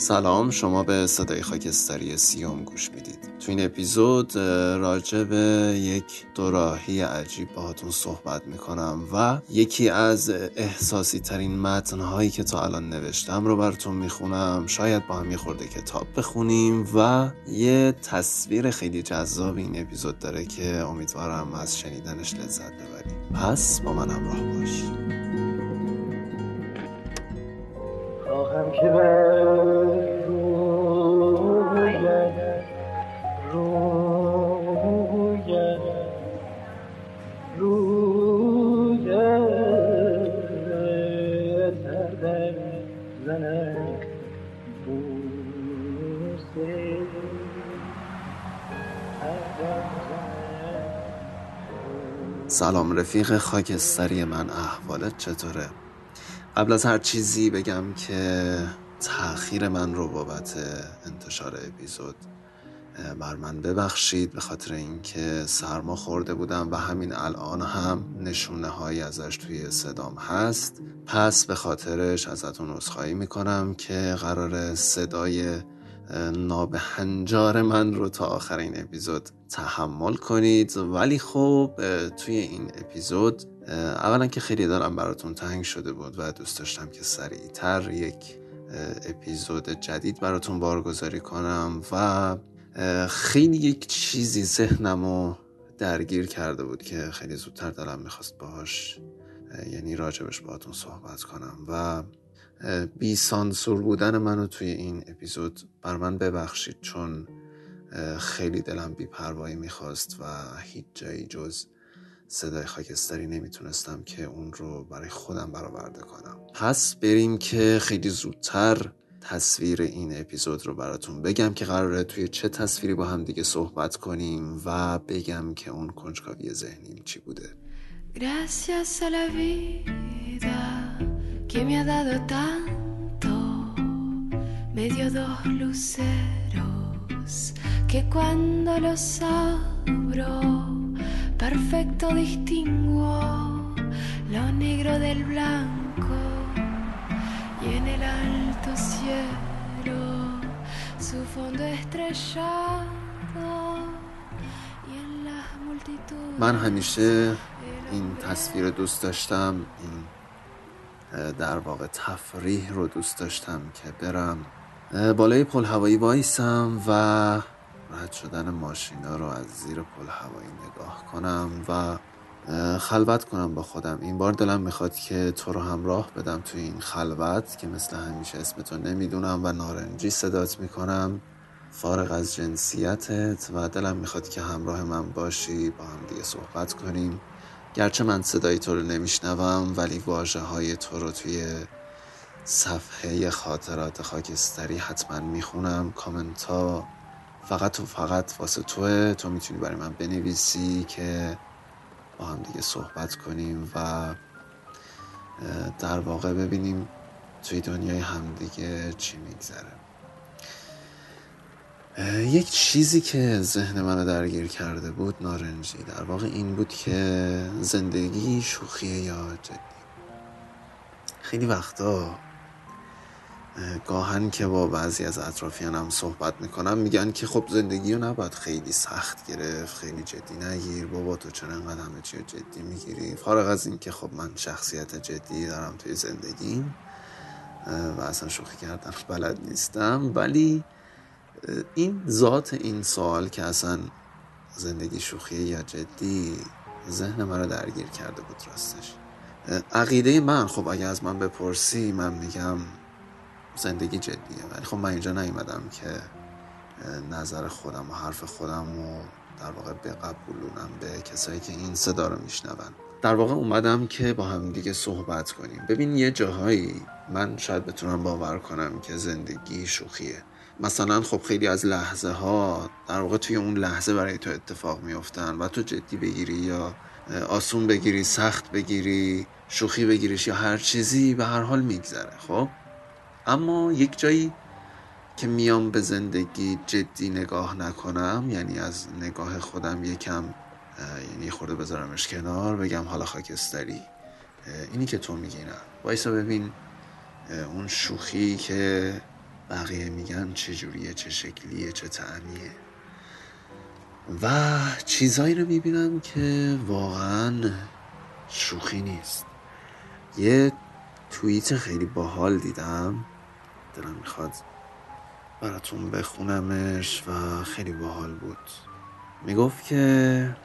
سلام شما به صدای خاکستری سیوم گوش می‌دید. تو این اپیزود راجع به یک دوراهی عجیب باهاتون صحبت می‌کنم و یکی از احساسی ترین متنهایی که تا الان نوشتم رو براتون می‌خونم. شاید با هم یه خورده کتاب بخونیم و یه تصویر خیلی جذاب این اپیزود داره که امیدوارم از شنیدنش لذت ببریم پس با من همراه باشید. سلام رفیق خاکستری من احوالت چطوره؟ قبل از هر چیزی بگم که تاخیر من رو بابت انتشار اپیزود بر من ببخشید به خاطر اینکه سرما خورده بودم و همین الان هم نشونه هایی ازش توی صدام هست پس به خاطرش ازتون عذرخواهی می‌کنم که قرار صدای نابهنجار من رو تا آخر این اپیزود تحمل کنید. ولی خب توی این اپیزود اولا که خیلی دارم براتون تنگ شده بود و دوست داشتم که سریعتر یک اپیزود جدید براتون بارگذاری کنم و خیلی یک چیزی ذهنم درگیر کرده بود که خیلی زودتر دلم می‌خواست باهاش یعنی راجبش باهاتون صحبت کنم و بی سانسور بودن منو توی این اپیزود بر من ببخشید چون خیلی دلم بی پروایی می‌خواست و هیچ جایی جز صدای خاکستری نمی‌تونستم که اون رو برای خودم برآورده کنم. پس بریم که خیلی زودتر تصویر این اپیزود رو براتون بگم که قراره توی چه تصویری با هم دیگه صحبت کنیم و بگم که اون کنجکاوی ذهنیم چی بوده. Gracias a la que me ha dado tanto, me dio dos luceros que cuando los abro, perfecto distingo lo negro del blanco y en el alto cielo su fondo estrellado y en las multitudes من همیشه این تصویر دوست داشتم این در واقع تفریح رو دوست داشتم که برم بالای پل هوایی وایسم و رد شدن ماشینا رو از زیر پل هوایی نگاه کنم و خلوت کنم با خودم. این بار دلم می‌خواد که تو رو همراه بدم تو این خلوت که مثل همیشه اسمتو نمی‌دونم و نارنجی صدات می‌کنم. فارغ از جنسیتت و دلم می‌خواد که همراه من باشی با هم دیگه صحبت کنیم. گرچه من صدای تو رو نمیشنوم ولی واجه های تو رو توی صفحه خاطرات خاکستری حتما می‌خونم. کامنت ها فقط و فقط واسه توه. تو می‌تونی برای من بنویسی که با هم دیگه صحبت کنیم و در واقع ببینیم توی دنیای همدیگه چی میگذره. یک چیزی که ذهن منو درگیر کرده بود نارنجی. در واقع این بود که زندگی شوخیه یا جدی. خیلی وقتا گاهن که با بعضی از اطرافیانم صحبت می‌کنم میگن که خب زندگی رو نباید خیلی سخت گرفت خیلی جدی نگیر بابا تو چرا انقدر همه چی جدی می‌گیری؟ فارغ از این که خب من شخصیت جدی دارم توی زندگیم و اصلا شوخی کردن بلد نیستم. ولی این ذات این سوال که اصلا زندگی شوخیه یا جدی ذهن رو درگیر کرده بود راستش. عقیده من خب اگه از من بپرسی من میگم زندگی جدیه. ولی خب من اینجا نیومدم که نظر خودم و حرف خودم رو در واقع بقبولونم به کسایی که این صدا رو میشنون. در واقع اومدم که با هم دیگه صحبت کنیم. ببین یه جاهایی من شاید بتونم باور کنم که زندگی شوخیه. مثلا خب خیلی از لحظه ها در واقع توی اون لحظه برای تو اتفاق میفتن و تو جدی بگیری یا آسون بگیری سخت بگیری شوخی بگیریش یا هر چیزی به هر حال میگذره خب؟ اما یک جایی که میام به زندگی جدی نگاه نکنم یعنی از نگاه خودم یکم یعنی خورده بذارمش کنار بگم حالا خاکستری. اینی که تو میگی نه. وایسا ببین اون شوخی که بقیه میگن چه جوریه چه شکلیه چه تعمیه و چیزایی رو می‌بینم که واقعا شوخی نیست. یه توییت خیلی باحال دیدم. دلم می‌خواد براتون بخونمش و خیلی باحال بود. می‌گفت که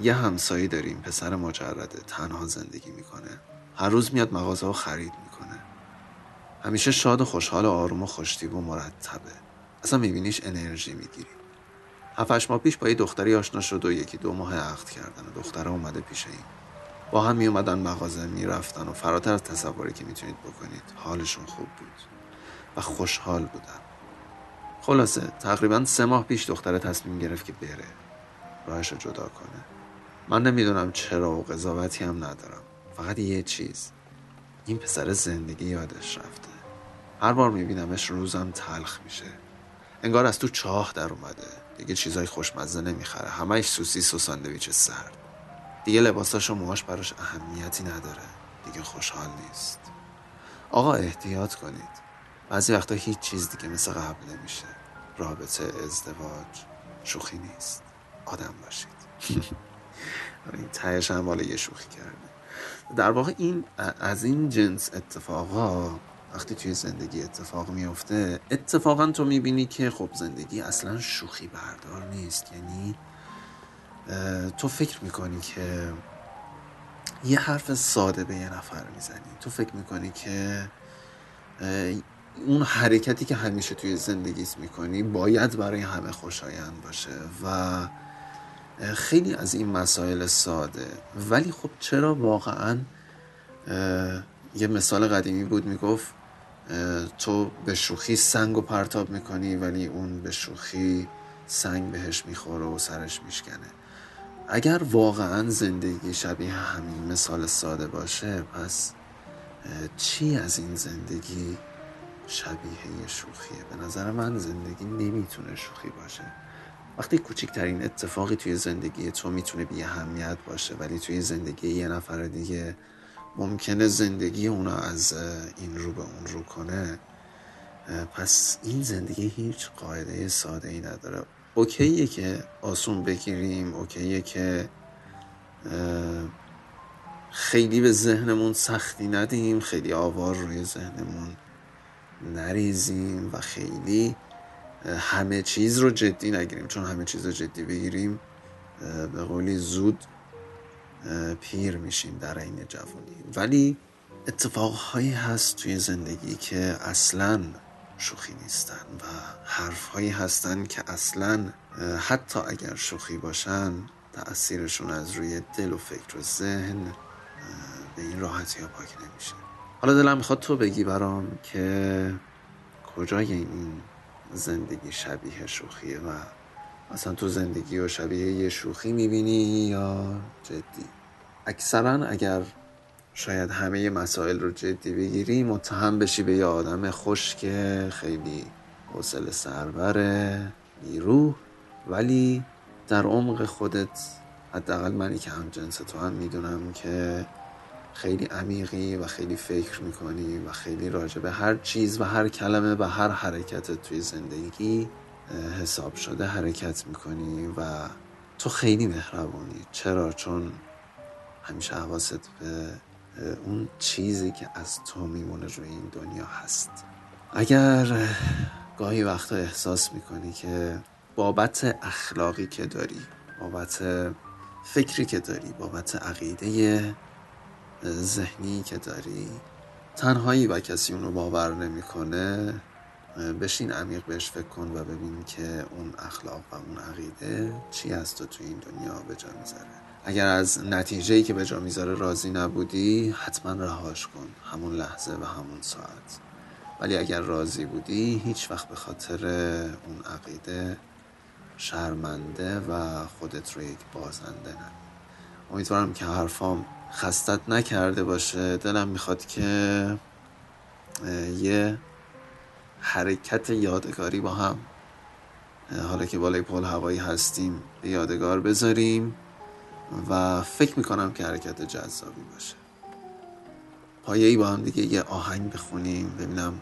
یه همسایی داریم پسر مجرده تنها زندگی می‌کنه. هر روز میاد مغازه و خرید می‌کنه. همیشه شاد و خوشحال و آروم و خوشتیب و مرتبه. اصلا میبینیش انرژی می‌گیری. هفتش ماه پیش با یه دختری آشنا شد و یکی دو ماه عقد کردن و دختره اومده پیش این. با هم می اومدن مغازه می‌رفتن و فراتر از تصوری که می‌تونید بکنید حالشون خوب بود و خوشحال بودن. خلاصه تقریبا سه ماه پیش دختره تصمیم گرفت که بره راهش رو جدا کنه. من نمی‌دونم چرا و قضاوتی هم ندارم فقط یه چیز. این پسر زندگی یادش رفته. هر بار میبینمش روزم تلخ میشه. انگار از تو چاه در اومده. دیگه چیزای خوشمزه نمی‌خره. همش سوسیس و ساندویچ سرد. دیگه لباساش و موهاش براش اهمیتی نداره. دیگه خوشحال نیست. آقا احتیاط کنید. بعضی وقتا هیچ چیز دیگه مثل قبل نمیشه. رابطه ازدواج شوخی نیست. آدم باشید. این تهش هم یه شوخی کرده. در واقع این از این جنس اتفاقا وقتی توی زندگی اتفاق میفته اتفاقا تو می‌بینی که خب زندگی اصلا شوخی بردار نیست. یعنی تو فکر می‌کنی که یه حرف ساده به یه نفر می‌زنی؟ تو فکر می‌کنی که اون حرکتی که همیشه توی زندگیت می‌کنی باید برای همه خوشایند باشه و خیلی از این مسائل ساده. ولی خب چرا واقعا یه مثال قدیمی بود می‌گفت تو به شوخی سنگ و پرتاب می‌کنی ولی اون به شوخی سنگ بهش می‌خوره و سرش میشکنه. اگر واقعا زندگی شبیه همین مثال ساده باشه پس چی از این زندگی شبیه شوخیه؟ به نظر من زندگی نمی‌تونه شوخی باشه. وقتی کوچکترین اتفاقی توی زندگی تو می‌تونه بی اهمیت باشه ولی توی زندگی یه نفر دیگه ممکنه زندگی اونا از این رو به اون رو کنه پس این زندگی هیچ قاعده ساده ای نداره. اوکیه که آسون بگیریم اوکیه که خیلی به ذهنمون سختی ندیم خیلی آوار روی ذهنمون نریزیم و خیلی همه چیز رو جدی نگیریم. چون همه چیز رو جدی بگیریم به قولی زود پیر میشیم در این جوانی. ولی اتفاقهایی هست توی زندگی که اصلا شوخی نیستن و حرفهایی هستن که اصلا حتی اگر شوخی باشن تأثیرشون از روی دل و فکر و ذهن به این راحتی ها پاک نمیشه. حالا دلم می‌خواد تو بگی برام که کجای این زندگی شبیه شوخیه و اصلا تو زندگی و شبیه یه شوخی می‌بینی یا جدی؟ اکثرا اگر شاید همه مسائل رو جدی بگیری متهم بشی به یه آدم که خیلی حوصله سربره بیروح ولی در عمق خودت حداقل منی که هم جنس تو هم می‌دونم که خیلی عمیقی و خیلی فکر می‌کنی و خیلی راجع به هر چیز و هر کلمه و هر حرکت توی زندگی حساب شده حرکت می‌کنی و تو خیلی مهربونی. چرا؟ چون همیشه حواست به اون چیزی که از تو میمونه روی این دنیا هست. اگر گاهی وقتا احساس می‌کنی که بابت اخلاقی که داری بابت فکری که داری بابت عقیده ذهنی که داری تنهایی و کسی اونو باور نمی‌کنه بشین عمیق بهش فکر کن و ببین که اون اخلاق و اون عقیده چی از تو تو این دنیا به جا می‌ذاره. اگر از نتیجه که به جا می‌ذاره راضی نبودی حتما رهاش کن. همون لحظه و همون ساعت. ولی اگر راضی بودی هیچ وقت به خاطر اون عقیده شرمنده و خودت رو یک بازنده نه امیدوارم که حرفام خستت نکرده باشه. دلم می‌خواد که یه حرکت یادگاری با هم حالا که بالای پل هوایی هستیم یادگار بذاریم. و فکر می‌کنم که حرکت جذابی باشه. پایه ای با هم دیگه یه آهنگ بخونیم ببینم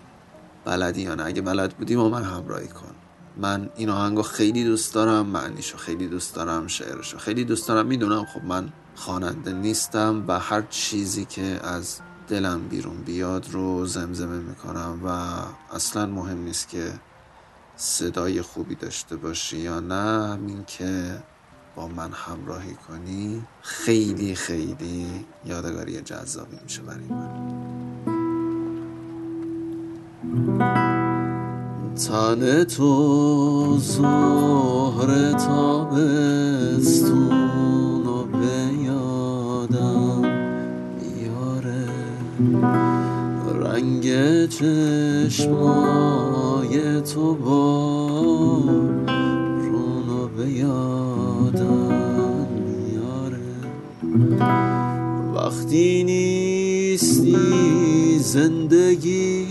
بلدی یا نه. اگه بلد بودی با من همراهی کن. من این آهنگو خیلی دوست دارم معنیشو خیلی دوست دارم شعرشو خیلی دوست دارم. می‌دونم خب من خواننده نیستم و هر چیزی که از دلم بیرون بیاد رو زمزمه می‌کنم و اصلا مهم نیست که صدای خوبی داشته باشی یا نه. همین که با من همراهی کنی خیلی خیلی یادگاری جذابی میشه برای من. تن تو زهر تابستون و به یادم میاره. رنگ چشمای تو با وقتی نیستی زندگی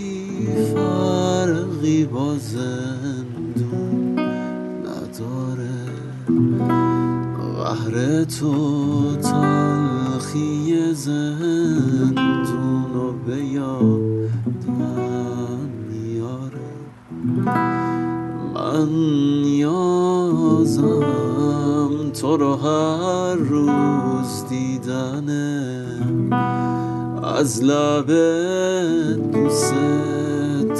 فرقی با زندون نداره. قهر تو تلخی زندون و به یادم میاره. من نیازم تو رو هر روز دیدنه از لب دوست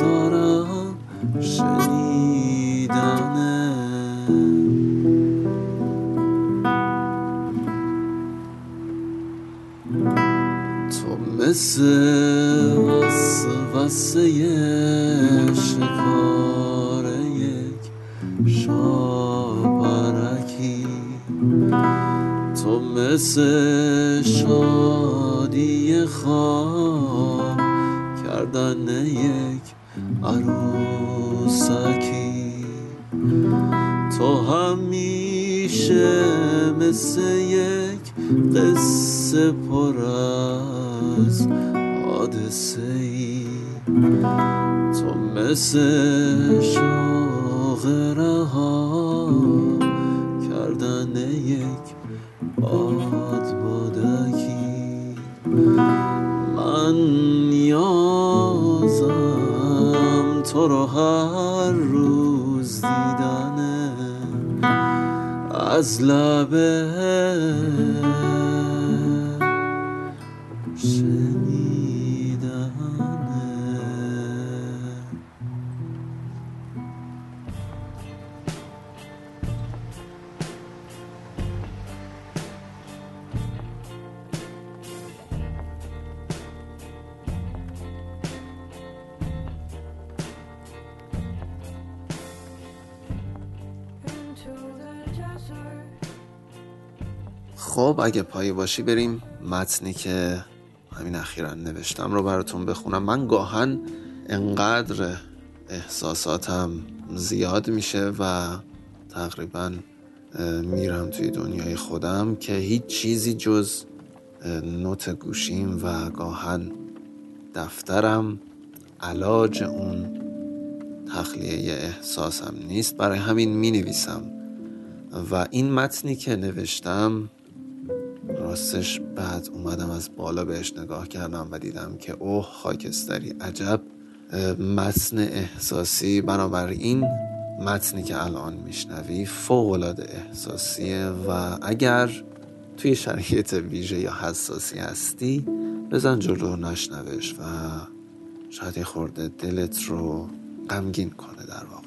دارم شنیدنه تو مثل وسوسه مثل شادی خواب کردن یک عروسکی. تو همیشه مثل یک قصه پر از حادثه ای تو مثل شوق رها از لبه باشی بریم. متنی که همین اخیرا نوشتم رو براتون بخونم. من گاهن انقدر احساساتم زیاد میشه و تقریبا میرم توی دنیای خودم که هیچ چیزی جز نوت گوشیم و گاهن دفترم علاج اون تخلیه احساسم نیست. برای همین می نویسم. و این متنی که نوشتم راستش بعد اومدم از بالا بهش نگاه کردم و دیدم که اوه خاکستری عجب. متن احساسی بنابراین متنی که الان میشنوی فوقالعاده احساسیه و اگر توی شرایط ویژه یا حساسی هستی بزن جلو نشنوش و شاید خورده دلت رو غمگین کنه در واقع.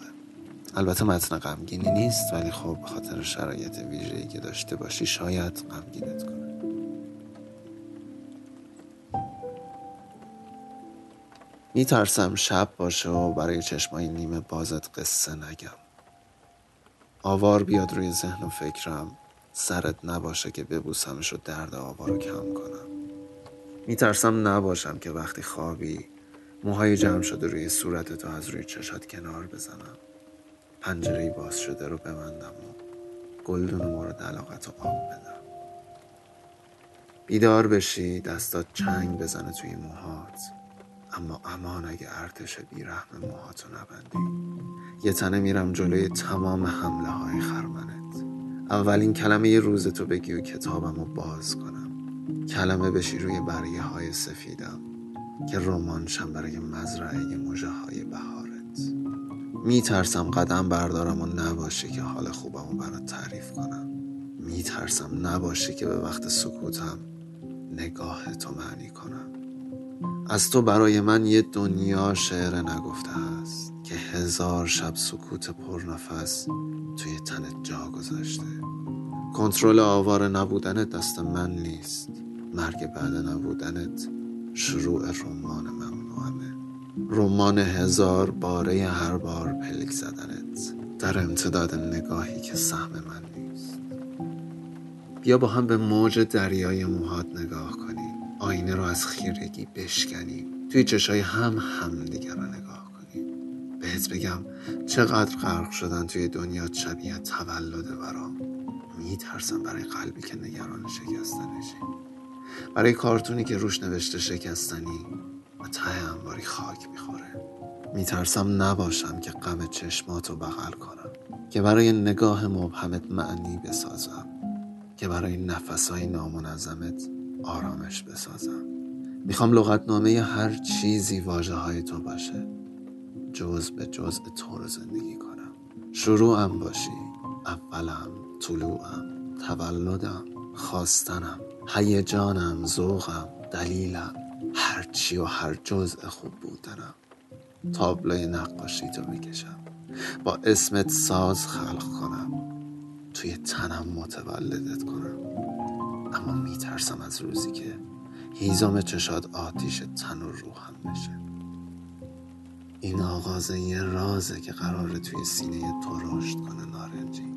البته متن غمگینی نیست ولی خب به خاطر شرایط ویژه‌ای که داشته باشی شاید غمگینت کنه. میترسم شب باشه و برای چشمای نیمه بازت قصه نگم. آوار بیاد روی ذهن و فکرم. سرت نباشه که ببوسمش و درد آوار رو کم کنم. میترسم نباشم که وقتی خوابی موهای جمع شده روی صورت تو از روی چشات کنار بزنم. پنجره باز شده رو ببندم و گلدون مورد علاقت رو آب بدم. بیدار بشی دستات چنگ بزنه توی موهات. اما امان اگه ارتش بیرحم موهاتو نبندی یه تنه میرم جلوی تمام حمله های خرمنت. اولین کلمه یه روز تو بگی و کتابم رو باز کنم. کلمه بشی روی بریه های سفیدم که رمانشم برای مزرعه موجه های بهارت. میترسم قدم بردارم و نباشه که حال خوبم رو برات تعریف کنم. میترسم نباشه که به وقت سکوتم نگاه تو معنی کنم. از تو برای من یه دنیا شعر نگفته است که هزار شب سکوت پرنفس توی تنت جا گذاشته. کنترل آوار نبودنت دست من نیست. مرگ بعد نبودنت شروع رمان ممنوعمه رمان هزار باره هر بار پلک زدنت. در امتداد نگاهی که سهم من نیست. بیا با هم به موج دریای موهات نگاه کنیم. آینه رو از خیرگی بشکنیم توی چشای هم هم دیگر رو نگاه کنیم بهت بگم چقدر غرق شدن توی دنیا شبیه تولد برام. میترسم برای قلبی که نگران شکستنشه برای کارتونی که روش نوشته شکستنی و ته انباری خاک می‌خوره. میترسم نباشم که غم چشماتو بغل کنم. که برای نگاه مبهمت معنی بسازم. که برای نفسهای نامنظمت آرامش بسازم. می‌خوام لغتنامه هر چیزی واجه های تو باشه. جز به جز تو رو زندگی کنم. شروعم باشی اولم طلوعم تولدم خواستنم هیجانم ذوقم دلیلم هرچی و هر جزء خوب بودنم. تابلوی نقاشی تو بکشم با اسمت ساز خلق کنم. توی تنم متولدت کنم. اما میترسم از روزی که هیزم چشاد آتیش تن و روحم بشه. این آغاز یه رازه که قراره توی سینه تو رشد کنه نارنجی.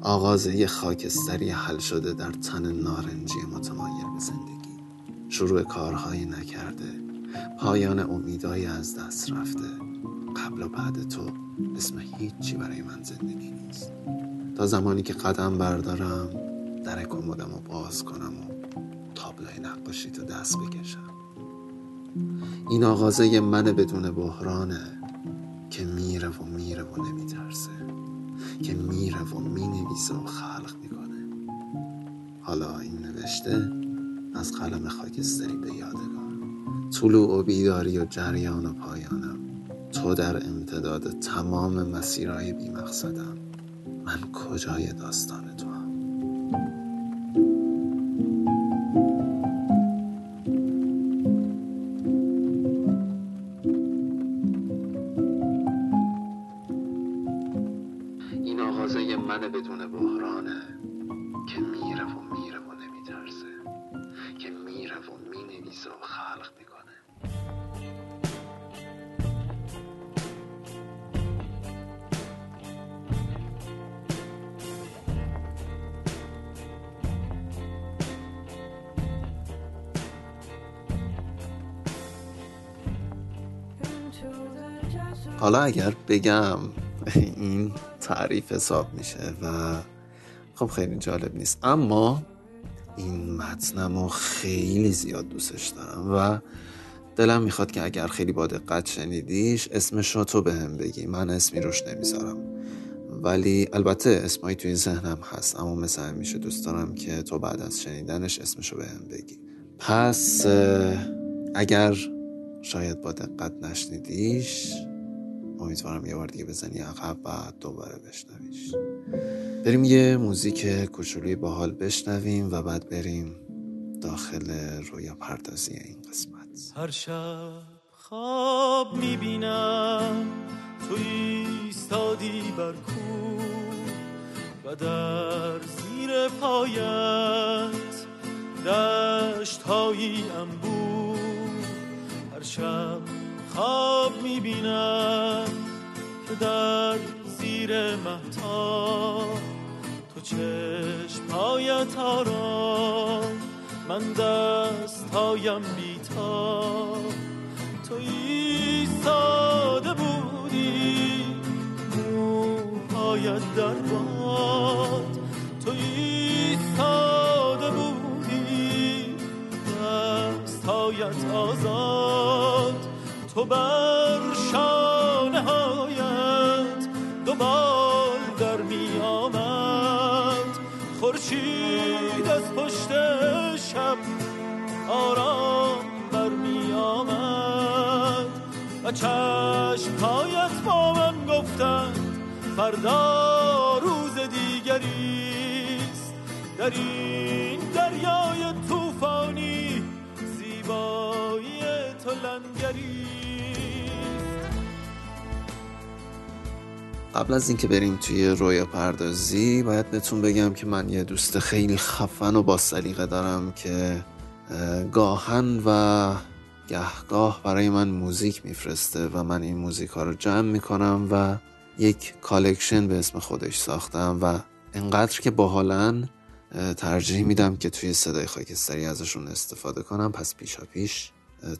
آغاز یه خاکستری حل شده در تن نارنجی متمایل به زندگی. شروع کارهایی نکرده. پایان امیدایی از دست رفته. قبل و بعد تو اسم هیچی برای من زندگی نیست. تا زمانی که قدم بردارم در کمدم رو باز کنم و تابلوی نقاشی تو دست بکشم. این آغازه من بدون بحرانه که میره و میره و نمیترسه. که میره و می‌نویسه و خلق می‌کنه. حالا این نوشته از قلم خاکستری به یادگار. طلوع و بیداری و جریان و پایانم. تو در امتداد تمام مسیرهای بیمقصدم. من کجای داستان تو هم؟ این حالا اگر بگم این تعریف حساب میشه و خب خیلی جالب نیست. اما این متنم رو خیلی زیاد دوستش دارم و دلم می‌خواد که اگر خیلی با دقت شنیدیش اسمش رو تو بهم بگی. من اسمی روش نمی‌ذارم. ولی البته اسمایی توی ذهنم هست اما مثل همیشه دوست دارم که تو بعد از شنیدنش اسمش رو بهم بگی. پس اگر شاید با دقت نشنیدیش امیدوارم یه بار دیگه بزنی عقب و دوباره بشنویش. بریم یه موزیک کوچولوی باحال بشنویم و بعد بریم داخل رویا پردازی این قسمت. هر شب خواب می‌بینم تو ایستادی بر کو و در زیر پایت دشت هایی انبو هر شب خواب می‌بینم که در زیر مهتاب تو چشمهایت آرام من دستهایم بیتاب. تو ایستاده بودی موهایت در باد. تو ایستاده بودی دستهایت آزاد. تو بر شانه هایت دو بال در می آمد. خورشید از پشت شب آرام بر می آمد. چشم پایت با من گفتند فردا روز دیگریست در این دریای طوفانی قبل از اینکه بریم توی رویا پردازی باید بهتون بگم که من یه دوست خیلی خفن و با سلیقه دارم که اه، گاهن و گهگاه برای من موزیک میفرسته و من این موزیک ها رو جمع می‌کنم و یک collection به اسم خودش ساختم و انقدر که باحالن ترجیح میدم که توی صدای خاکستری ازشون استفاده کنم. پس پیشا پیش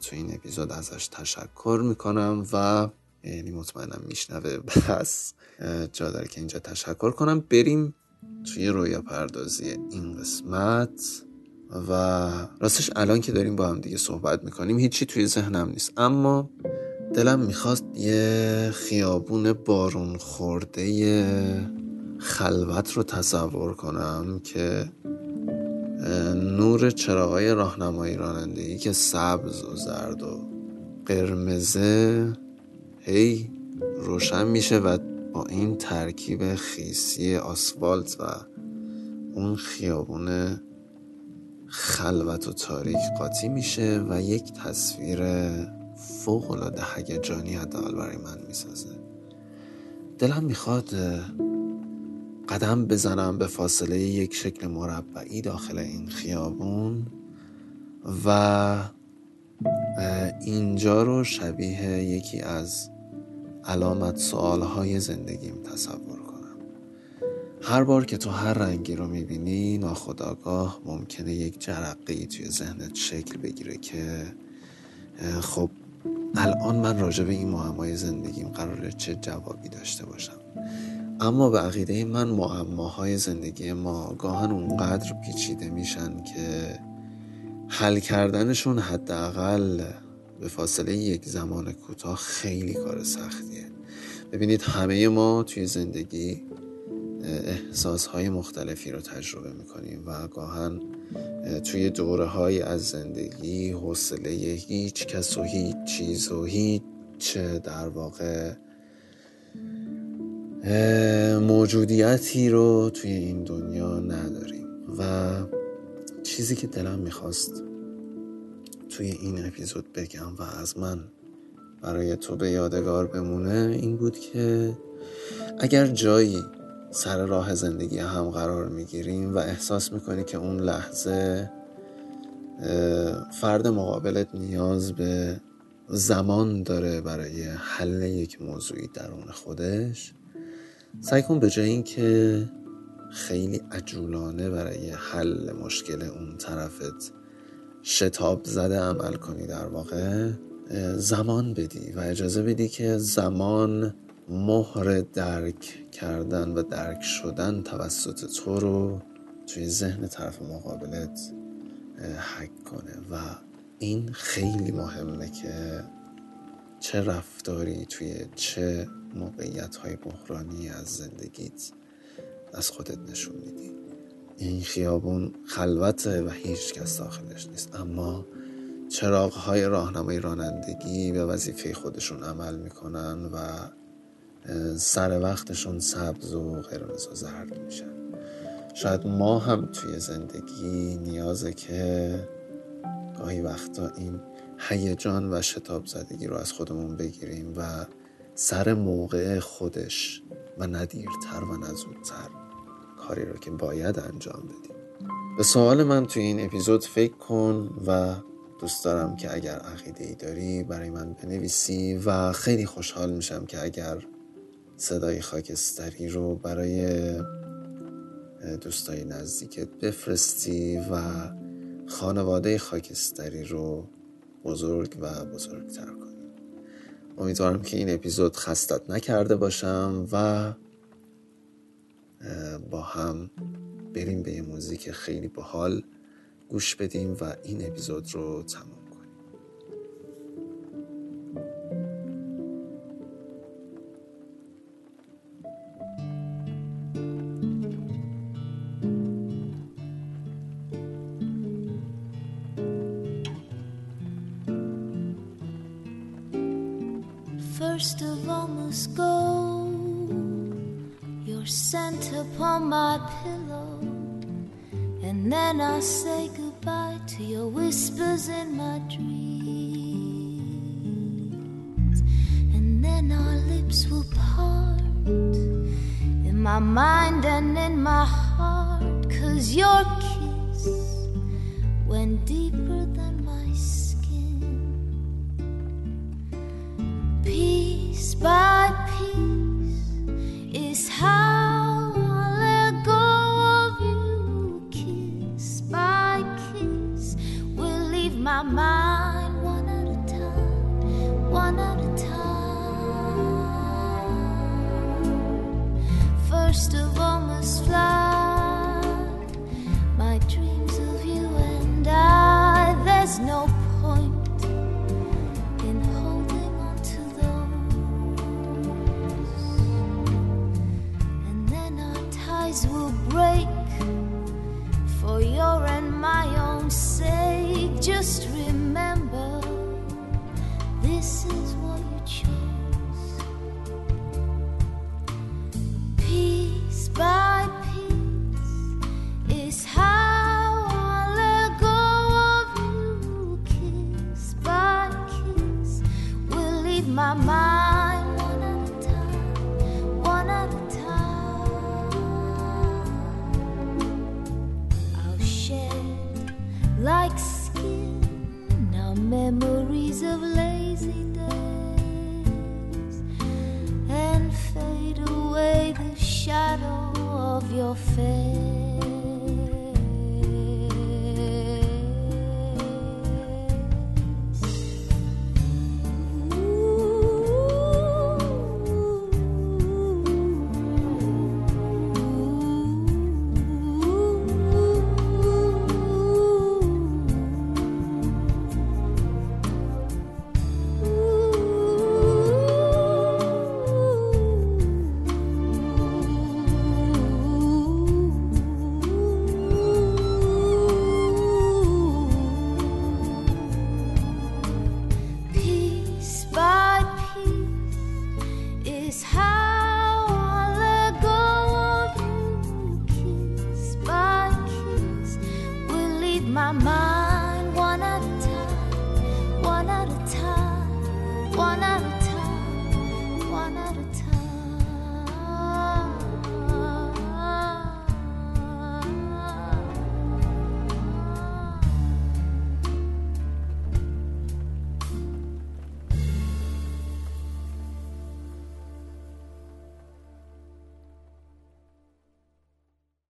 توی این اپیزود ازش تشکر می‌کنم و یعنی مطمئنم میشنوه. اه، جا داره که اینجا تشکر کنم. بریم توی رویا پردازی این قسمت. و راستش الان که داریم با هم دیگه صحبت می‌کنیم هیچی توی ذهنم نیست. اما دلم می‌خواست یه خیابون بارون خورده خلوت رو تصور کنم که نور چراغای راهنمایی رانندگی که سبز و زرد و قرمزه هی روشن میشه و با این ترکیب خیسی آسفالت و اون خیابون خلوت و تاریک قاطی میشه و یک تصویر فوق العاده هیجانی حداقل برای من می‌سازه. دلم می‌خواد قدم بزنم به فاصله یک شکل مربعی داخل این خیابون و اینجا رو شبیه یکی از علامت سوالهای زندگیم تصور کنم. هر بار که تو هر رنگی رو می‌بینی ناخداگاه ممکنه یک جرقه توی ذهنت شکل بگیره که خب الان من راجع به این معمای زندگیم قراره چه جوابی داشته باشم. اما به عقیده من معماهای زندگی ما گاهن اونقدر پیچیده میشن که حل کردنشون حداقل به فاصله یک زمان کوتاه خیلی کار سختیه. ببینید همه ما توی زندگی احساس های مختلفی رو تجربه می‌کنیم و گاهن اه، توی دوره های از زندگی حوصله هیچ کس و هیچ چیز و هیچ در واقع موجودیتی رو توی این دنیا نداریم. و چیزی که دلم می‌خواست توی این اپیزود بگم و از من برای تو به یادگار بمونه این بود که اگر جایی سر راه زندگی هم قرار می‌گیریم و احساس می‌کنی که اون لحظه فرد مقابلت نیاز به زمان داره برای حل یک موضوعی درون خودش سعی کن به جای اینکه خیلی عجولانه برای حل مشکل اون طرفت شتاب زده عمل کنی در واقع زمان بدی و اجازه بدی که زمان مهر درک کردن و درک شدن توسط تو رو توی ذهن طرف مقابلت حک کنه و این خیلی مهمه که چه رفتاری توی چه موقعیت های بحرانی از زندگیت از خودت نشون میدی. این خیابون خلوته و هیچ کس داخلش نیست. اما چراغ های راهنمای رانندگی به وظیفه خودشون عمل می‌کنن و سر وقتشون سبز و قرمز و زرد میشن. شاید ما هم توی زندگی نیازه که گاهی وقتا این هیجان و شتاب زدگی رو از خودمون بگیریم و سر موقع خودش و ندیرتر و نزودتر. کاری رو که باید انجام بدیم. به سوال من توی این اپیزود فکر کن و دوست دارم که اگر عقیده ای داری برای من بنویسی و خیلی خوشحال میشم که اگر صدای خاکستری رو برای دوستای نزدیکت بفرستی و خانواده خاکستری رو بزرگ و بزرگتر کنی. امیدوارم که این اپیزود خستت نکرده باشم و با هم بریم به یه موزیک خیلی باحال. گوش بدیم و این اپیزود رو تموم spider.